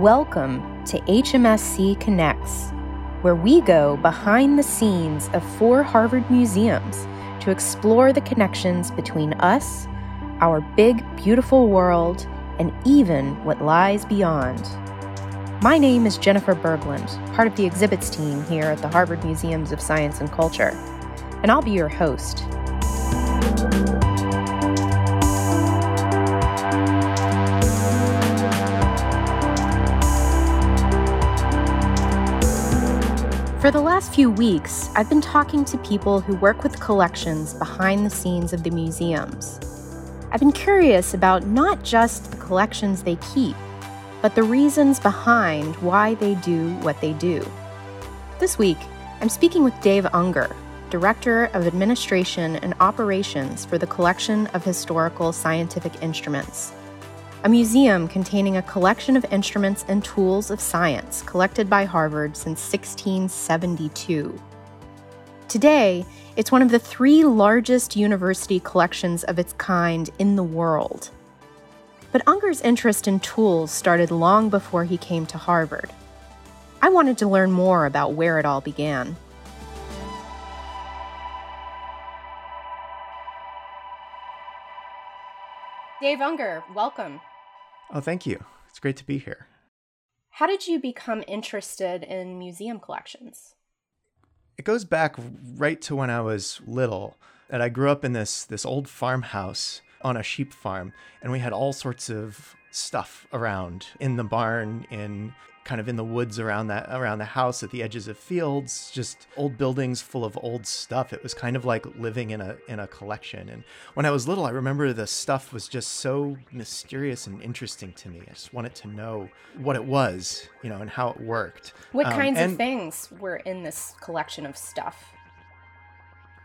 Welcome to HMSC Connects, where we go behind the scenes of four Harvard museums to explore the connections between us, our big, beautiful world, and even what lies beyond. My name is Jennifer Berglund, part of the exhibits team here at the Harvard Museums of Science and Culture, and I'll be your host. For the last few weeks, I've been talking to people who work with collections behind the scenes of the museums. I've been curious about not just the collections they keep, but the reasons behind why they do what they do. This week, I'm speaking with Dave Unger, Director of Administration and Operations for the Collection of Historical Scientific Instruments a museum containing a collection of instruments and tools of science collected by Harvard since 1672. Today, it's one of the three largest university collections of its kind in the world. But Unger's interest in tools started long before he came to Harvard. I wanted to learn more about where it all began. Dave Unger, welcome. Oh, thank you. It's great to be here. How did you become interested in museum collections? It goes back right to when I was little. And I grew up in this this old farmhouse on a sheep farm, and we had all sorts of stuff around in the barn, in kind of in the woods around that around the house at the edges of fields just old buildings full of old stuff. It was kind of like living in a in a collection. And when i was little i remember the stuff was just so mysterious and interesting to me. I just wanted to know what it was you know and how it worked. What um, kinds of things were in this collection of stuff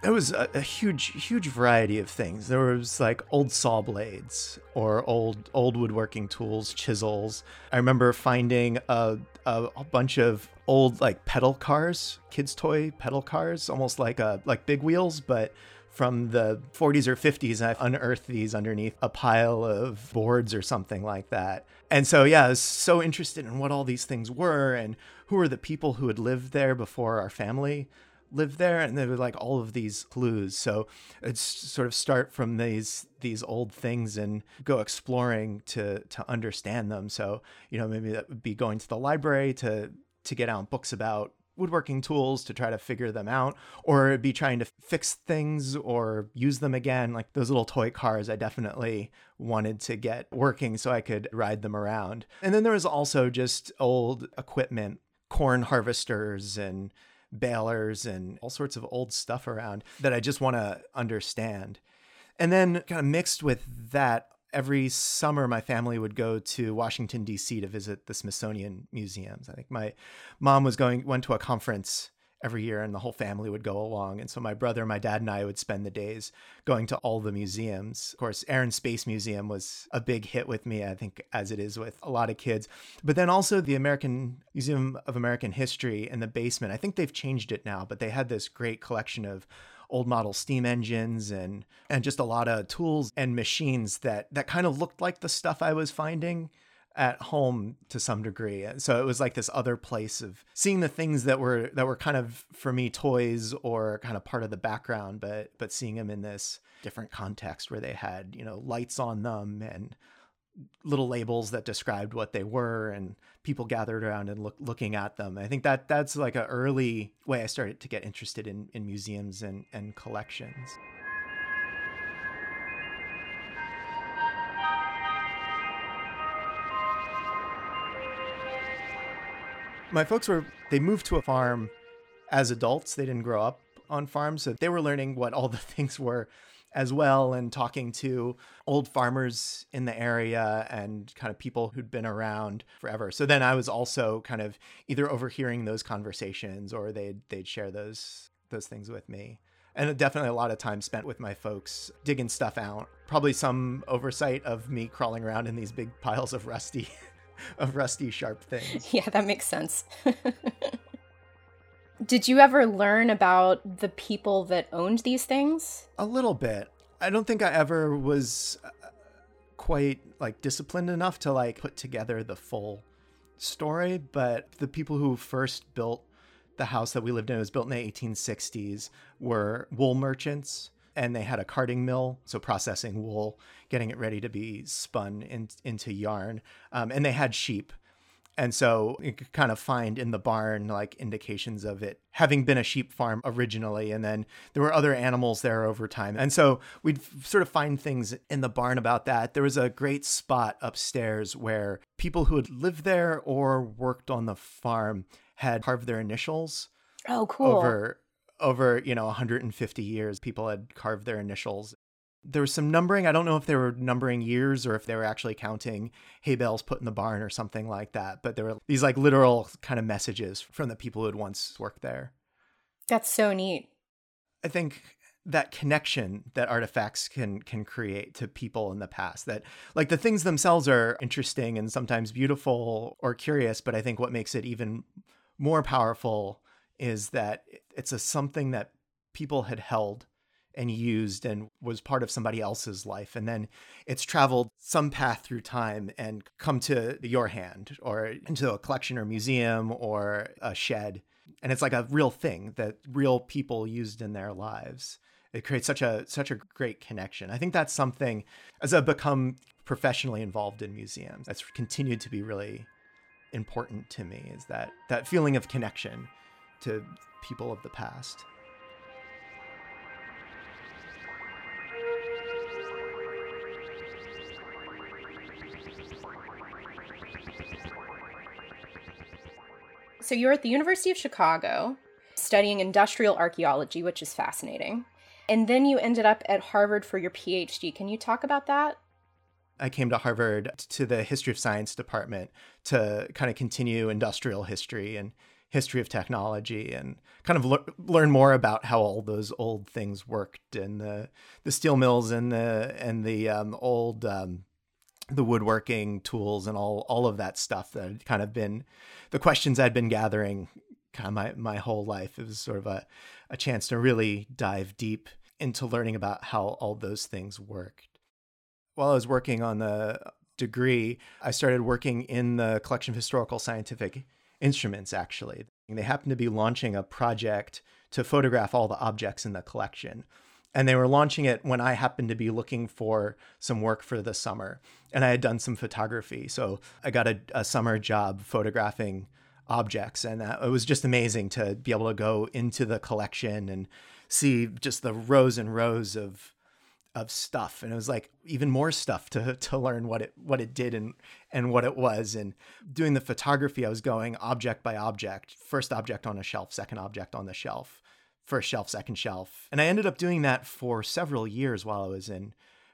there was a, a, huge huge variety of things. There was like old saw blades or old old woodworking tools chisels. I remember finding a, a, a bunch of old like pedal cars kids toy pedal cars almost like a like big wheels but from the 40s or 50s and i unearthed these underneath a pile of boards or something like that. And so yeah i was so interested in what all these things were and who were the people who had lived there before our family lived there and there were like all of these clues. So it's sort of start from these these old things and go exploring to to understand them. So you know maybe that would be going to the library to to get out books about woodworking tools to try to figure them out or be trying to fix things or use them again. Like those little toy cars i definitely wanted to get working so i could ride them around. And then there was also just old equipment corn harvesters and balers and all sorts of old stuff around that I just want to understand. And then, kind of mixed with that, every summer my family would go to Washington D.C. to visit the Smithsonian museums. I think my mom was going went to a conference every year and the whole family would go along. And so my brother my dad and i would spend the days going to all the museums. Of course air and space museum was a big hit with me i think as it is with a lot of kids. But then also the american museum of american history in the basement i think they've changed it now but they had this great collection of old model steam engines and and just a lot of tools and machines that that kind of looked like the stuff i was finding at home to some degree. So it was like this other place of seeing the things that were that were kind of for me toys or kind of part of the background, but but seeing them in this different context where they had, you know, lights on them and little labels that described what they were and people gathered around and look, looking at them. I think that that's like an early way I started to get interested in, in museums and, and collections. My folks were they moved to a farm as adults. They didn't grow up on farms, so they were learning what all the things were as well and talking to old farmers in the area and kind of people who'd been around forever. So then I was also kind of either overhearing those conversations or they'd they'd share those those things with me. And definitely a lot of time spent with my folks digging stuff out. Probably some oversight of me crawling around in these big piles of rusty of rusty sharp things. Yeah, that makes sense. Did you ever learn about the people that owned these things? A little bit. I don't think I ever was uh, quite like disciplined enough to like put together the full story, but the people who first built the house that we lived in, it was built in the 1860s, were wool merchants and they had a carding mill, so processing wool, getting it ready to be spun in, into yarn. Um, and they had sheep. And so you could kind of find in the barn like indications of it having been a sheep farm originally. And then there were other animals there over time. And so we'd sort of find things in the barn about that. There was a great spot upstairs where people who had lived there or worked on the farm had carved their initials. Oh, cool. Over over, you know, 150 years, people had carved their initials there was some numbering. I don't know if they were numbering years or if they were actually counting hay bales put in the barn or something like that. But there were these like literal kind of messages from the people who had once worked there. That's so neat. I think that connection that artifacts can can create to people in the past that like the things themselves are interesting and sometimes beautiful or curious but i think what makes it even more powerful is that it's a something that people had held and used and was part of somebody else's life. And then it's traveled some path through time and come to your hand or into a collection or museum or a shed. And it's like a real thing that real people used in their lives. It creates such a such a great connection. I think that's something as I've become professionally involved in museums, that's continued to be really important to me is that that feeling of connection to people of the past. So you're at the University of Chicago studying industrial archaeology, which is fascinating. And then you ended up at Harvard for your PhD. Can you talk about that? I came to Harvard to the history of science department to kind of continue industrial history and history of technology and kind of le- learn more about how all those old things worked and the the steel mills and the and the um, old um, the woodworking tools and all all of that stuff that had kind of been the questions I'd been gathering kind of my, my whole life. It was sort of a, a chance to really dive deep into learning about how all those things worked. While I was working on the degree, I started working in the collection of historical scientific instruments, actually. They happened to be launching a project to photograph all the objects in the collection and they were launching it when I happened to be looking for some work for the summer. And I had done some photography. So I got a, a summer job photographing objects. And uh, it was just amazing to be able to go into the collection and see just the rows and rows of of stuff and it was like even more stuff to to learn what it what it did and and what it was and doing the photography I was going object by object first object on a shelf second object on the shelf first shelf, second shelf. And I ended up doing that for several years while I was in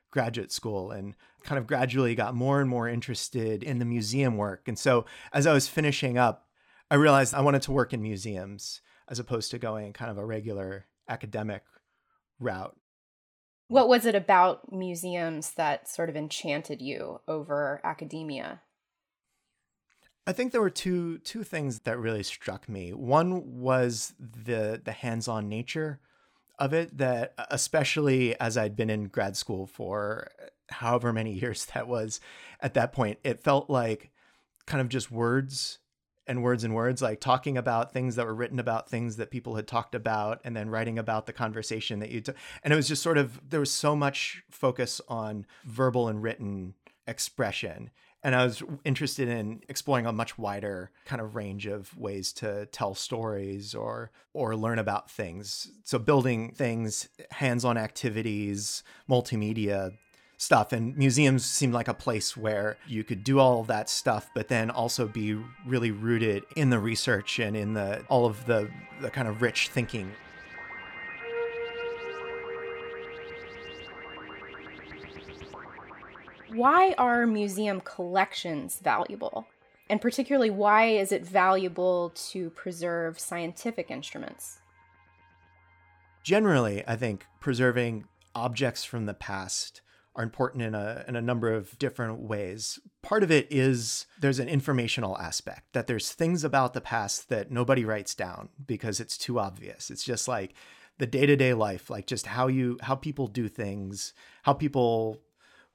graduate school and kind of gradually got more and more interested in the museum work. And so as I was finishing up, I realized I wanted to work in museums as opposed to going kind of a regular academic route. What was it about museums that sort of enchanted you over academia? I think there were two two things that really struck me. One was the the hands-on nature of it that especially as I'd been in grad school for however many years that was at that point, it felt like kind of just words and words and words like talking about things that were written about things that people had talked about and then writing about the conversation that you took and it was just sort of there was so much focus on verbal and written expression and I was interested in exploring a much wider kind of range of ways to tell stories or or learn about things. So building things, hands-on activities, multimedia stuff and museums seemed like a place where you could do all of that stuff but then also be really rooted in the research and in the all of the the kind of rich thinking why are museum collections valuable? And particularly, why is it valuable to preserve scientific instruments? Generally, I think preserving objects from the past are important in a in a number of different ways. Part of it is there's an informational aspect that there's things about the past that nobody writes down because it's too obvious. It's just like the day-to-day life, like just how you how people do things, how people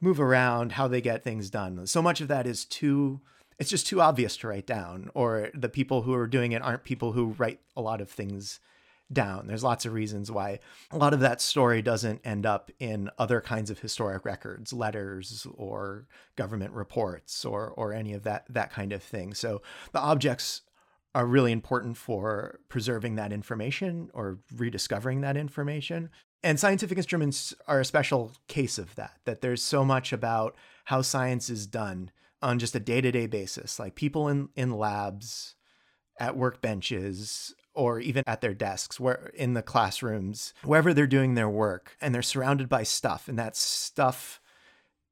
move around, how they get things done. So much of that is too it's just too obvious to write down, or the people who are doing it aren't people who write a lot of things down. There's lots of reasons why a lot of that story doesn't end up in other kinds of historic records, letters or government reports or or any of that that kind of thing. So the objects are really important for preserving that information or rediscovering that information. And scientific instruments are a special case of that, that there's so much about how science is done on just a day to day basis, like people in, in labs, at workbenches, or even at their desks, where in the classrooms, wherever they're doing their work, and they're surrounded by stuff, and that stuff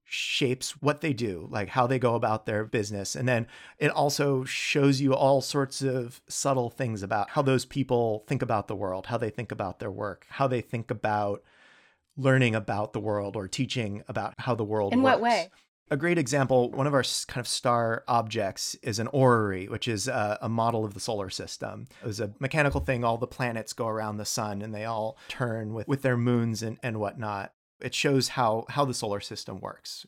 shapes what they do, like how they go about their business. And then it also shows you all sorts of subtle things about how those people think about the world, how they think about their work, how they think about learning about the world or teaching about how the world In works. what way? A great example, one of our kind of star objects is an orrery, which is a, a, model of the solar system. It was a mechanical thing. All the planets go around the sun and they all turn with, with their moons and, and whatnot. It shows how, how the solar system works.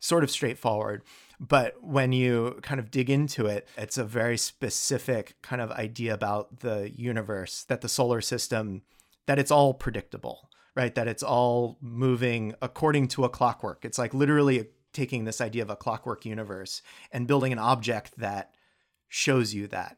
Sort of straightforward. But when you kind of dig into it, it's a very specific kind of idea about the universe, that the solar system, that it's all predictable, right? That it's all moving according to a clockwork. It's like literally taking this idea of a clockwork universe and building an object that shows you that.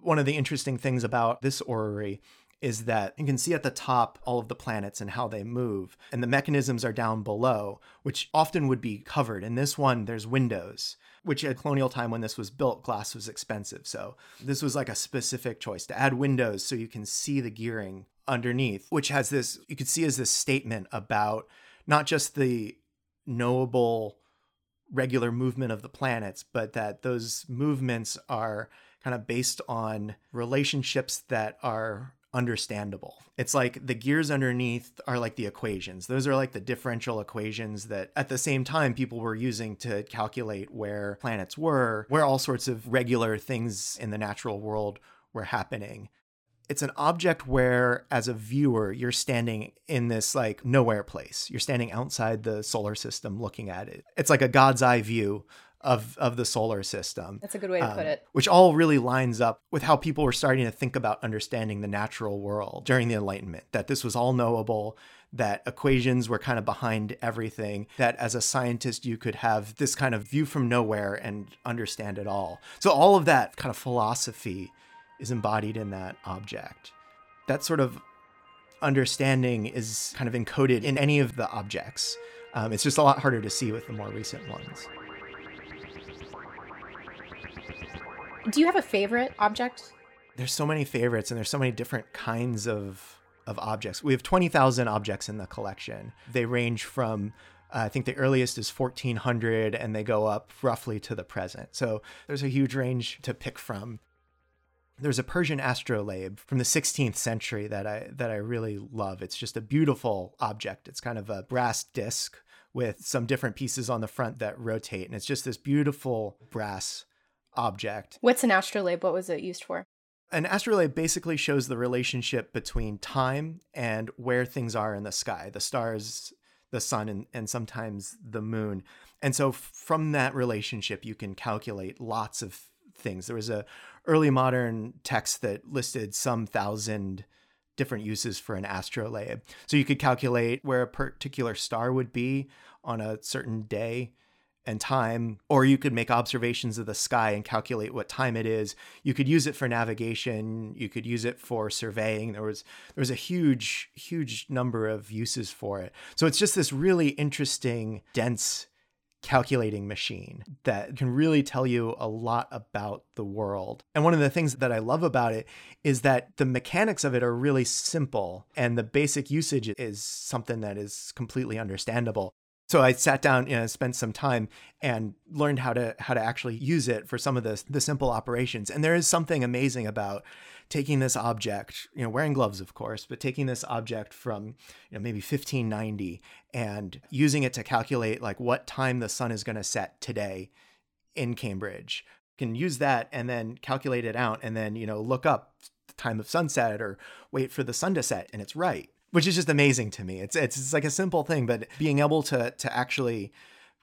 One of the interesting things about this orrery is that you can see at the top all of the planets and how they move, and the mechanisms are down below, which often would be covered. In this one, there's windows, which at colonial time when this was built, glass was expensive. So this was like a specific choice to add windows so you can see the gearing underneath, which has this, you could see as this statement about not just the knowable regular movement of the planets, but that those movements are kind of based on relationships that are understandable. It's like the gears underneath are like the equations. Those are like the differential equations that at the same time people were using to calculate where planets were, where all sorts of regular things in the natural world were happening it's an object where as a viewer you're standing in this like nowhere place. You're standing outside the solar system looking at it. It's like a god's eye view of of the solar system. That's a good way to um, put it. which all really lines up with how people were starting to think about understanding the natural world during the enlightenment that this was all knowable that equations were kind of behind everything that as a scientist you could have this kind of view from nowhere and understand it all. So all of that kind of philosophy is embodied in that object. That sort of understanding is kind of encoded in any of the objects. Um, it's just a lot harder to see with the more recent ones. Do you have a favorite object? There's so many favorites, and there's so many different kinds of of objects. We have 20,000 objects in the collection. They range from uh, I think the earliest is 1400 and they go up roughly to the present. So there's a huge range to pick from there's a Persian astrolabe from the 16th century that I that I really love. It's just a beautiful object. It's kind of a brass disc with some different pieces on the front that rotate and it's just this beautiful brass object. What's an astrolabe? What was it used for? An astrolabe basically shows the relationship between time and where things are in the sky, the stars, the sun, and, and sometimes the moon. And so from that relationship, you can calculate lots of things. There was a early modern text that listed some thousand different uses for an astrolabe. So you could calculate where a particular star would be on a certain day and time, or you could make observations of the sky and calculate what time it is. You could use it for navigation. You could use it for surveying. There was there was a huge, huge number of uses for it. So it's just this really interesting, dense calculating machine that can really tell you a lot about the world. And one of the things that I love about it is that the mechanics of it are really simple and the basic usage is something that is completely understandable. So I sat down and spent some time and learned how to how to actually use it for some of the the simple operations. And there is something amazing about taking this object, you know, wearing gloves, of course, but taking this object from, you know, maybe 1590 and using it to calculate like what time the sun is going to set today in Cambridge. Can use that and then calculate it out and then, you know, look up the time of sunset or wait for the sun to set and it's right which is just amazing to me. It's, it's it's like a simple thing, but being able to to actually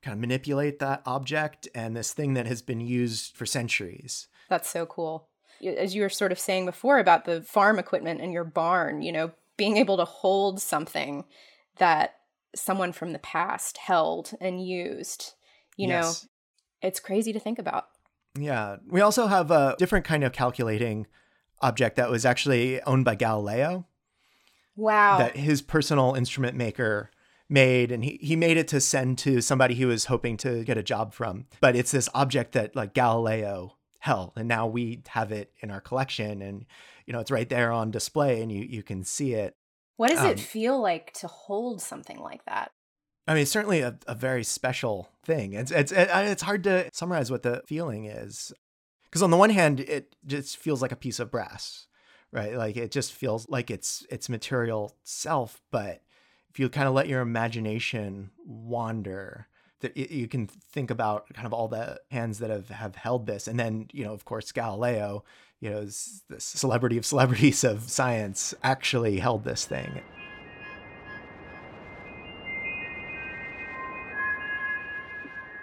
kind of manipulate that object and this thing that has been used for centuries. That's so cool. As you were sort of saying before about the farm equipment in your barn, you know, being able to hold something that someone from the past held and used, you yes. know, it's crazy to think about. Yeah. We also have a different kind of calculating object that was actually owned by Galileo. Wow. That his personal instrument maker made and he, he made it to send to somebody he was hoping to get a job from. But it's this object that like Galileo held and now we have it in our collection and you know it's right there on display and you you can see it. What does um, it feel like to hold something like that? I mean, it's certainly a, a very special thing. It's it's it's hard to summarize what the feeling is, because on the one hand, it just feels like a piece of brass, right? Like it just feels like it's its material self. But if you kind of let your imagination wander, you can think about kind of all the hands that have have held this, and then you know, of course, Galileo, you know, the celebrity of celebrities of science, actually held this thing.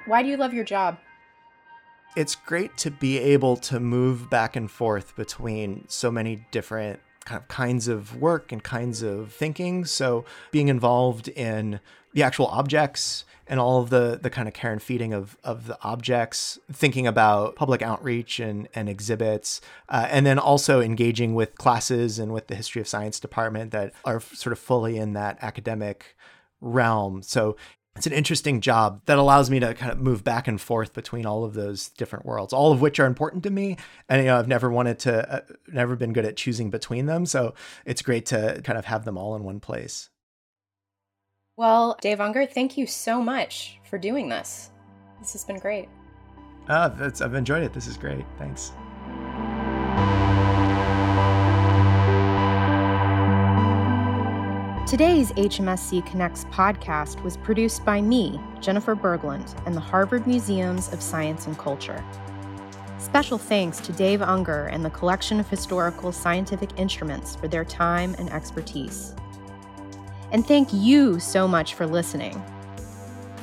Why do you love your job? It's great to be able to move back and forth between so many different kind of kinds of work and kinds of thinking. So being involved in the actual objects and all of the the kind of care and feeding of of the objects, thinking about public outreach and and exhibits, uh, and then also engaging with classes and with the history of science department that are sort of fully in that academic realm. So it's an interesting job that allows me to kind of move back and forth between all of those different worlds, all of which are important to me. And you know, I've never wanted to, uh, never been good at choosing between them. So it's great to kind of have them all in one place. Well, Dave Unger, thank you so much for doing this. This has been great. Uh, I've enjoyed it. This is great. Thanks. Today's HMSC Connects podcast was produced by me, Jennifer Berglund, and the Harvard Museums of Science and Culture. Special thanks to Dave Unger and the Collection of Historical Scientific Instruments for their time and expertise. And thank you so much for listening.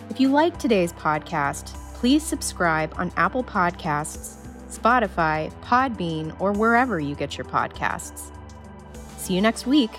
If you like today's podcast, please subscribe on Apple Podcasts, Spotify, Podbean, or wherever you get your podcasts. See you next week.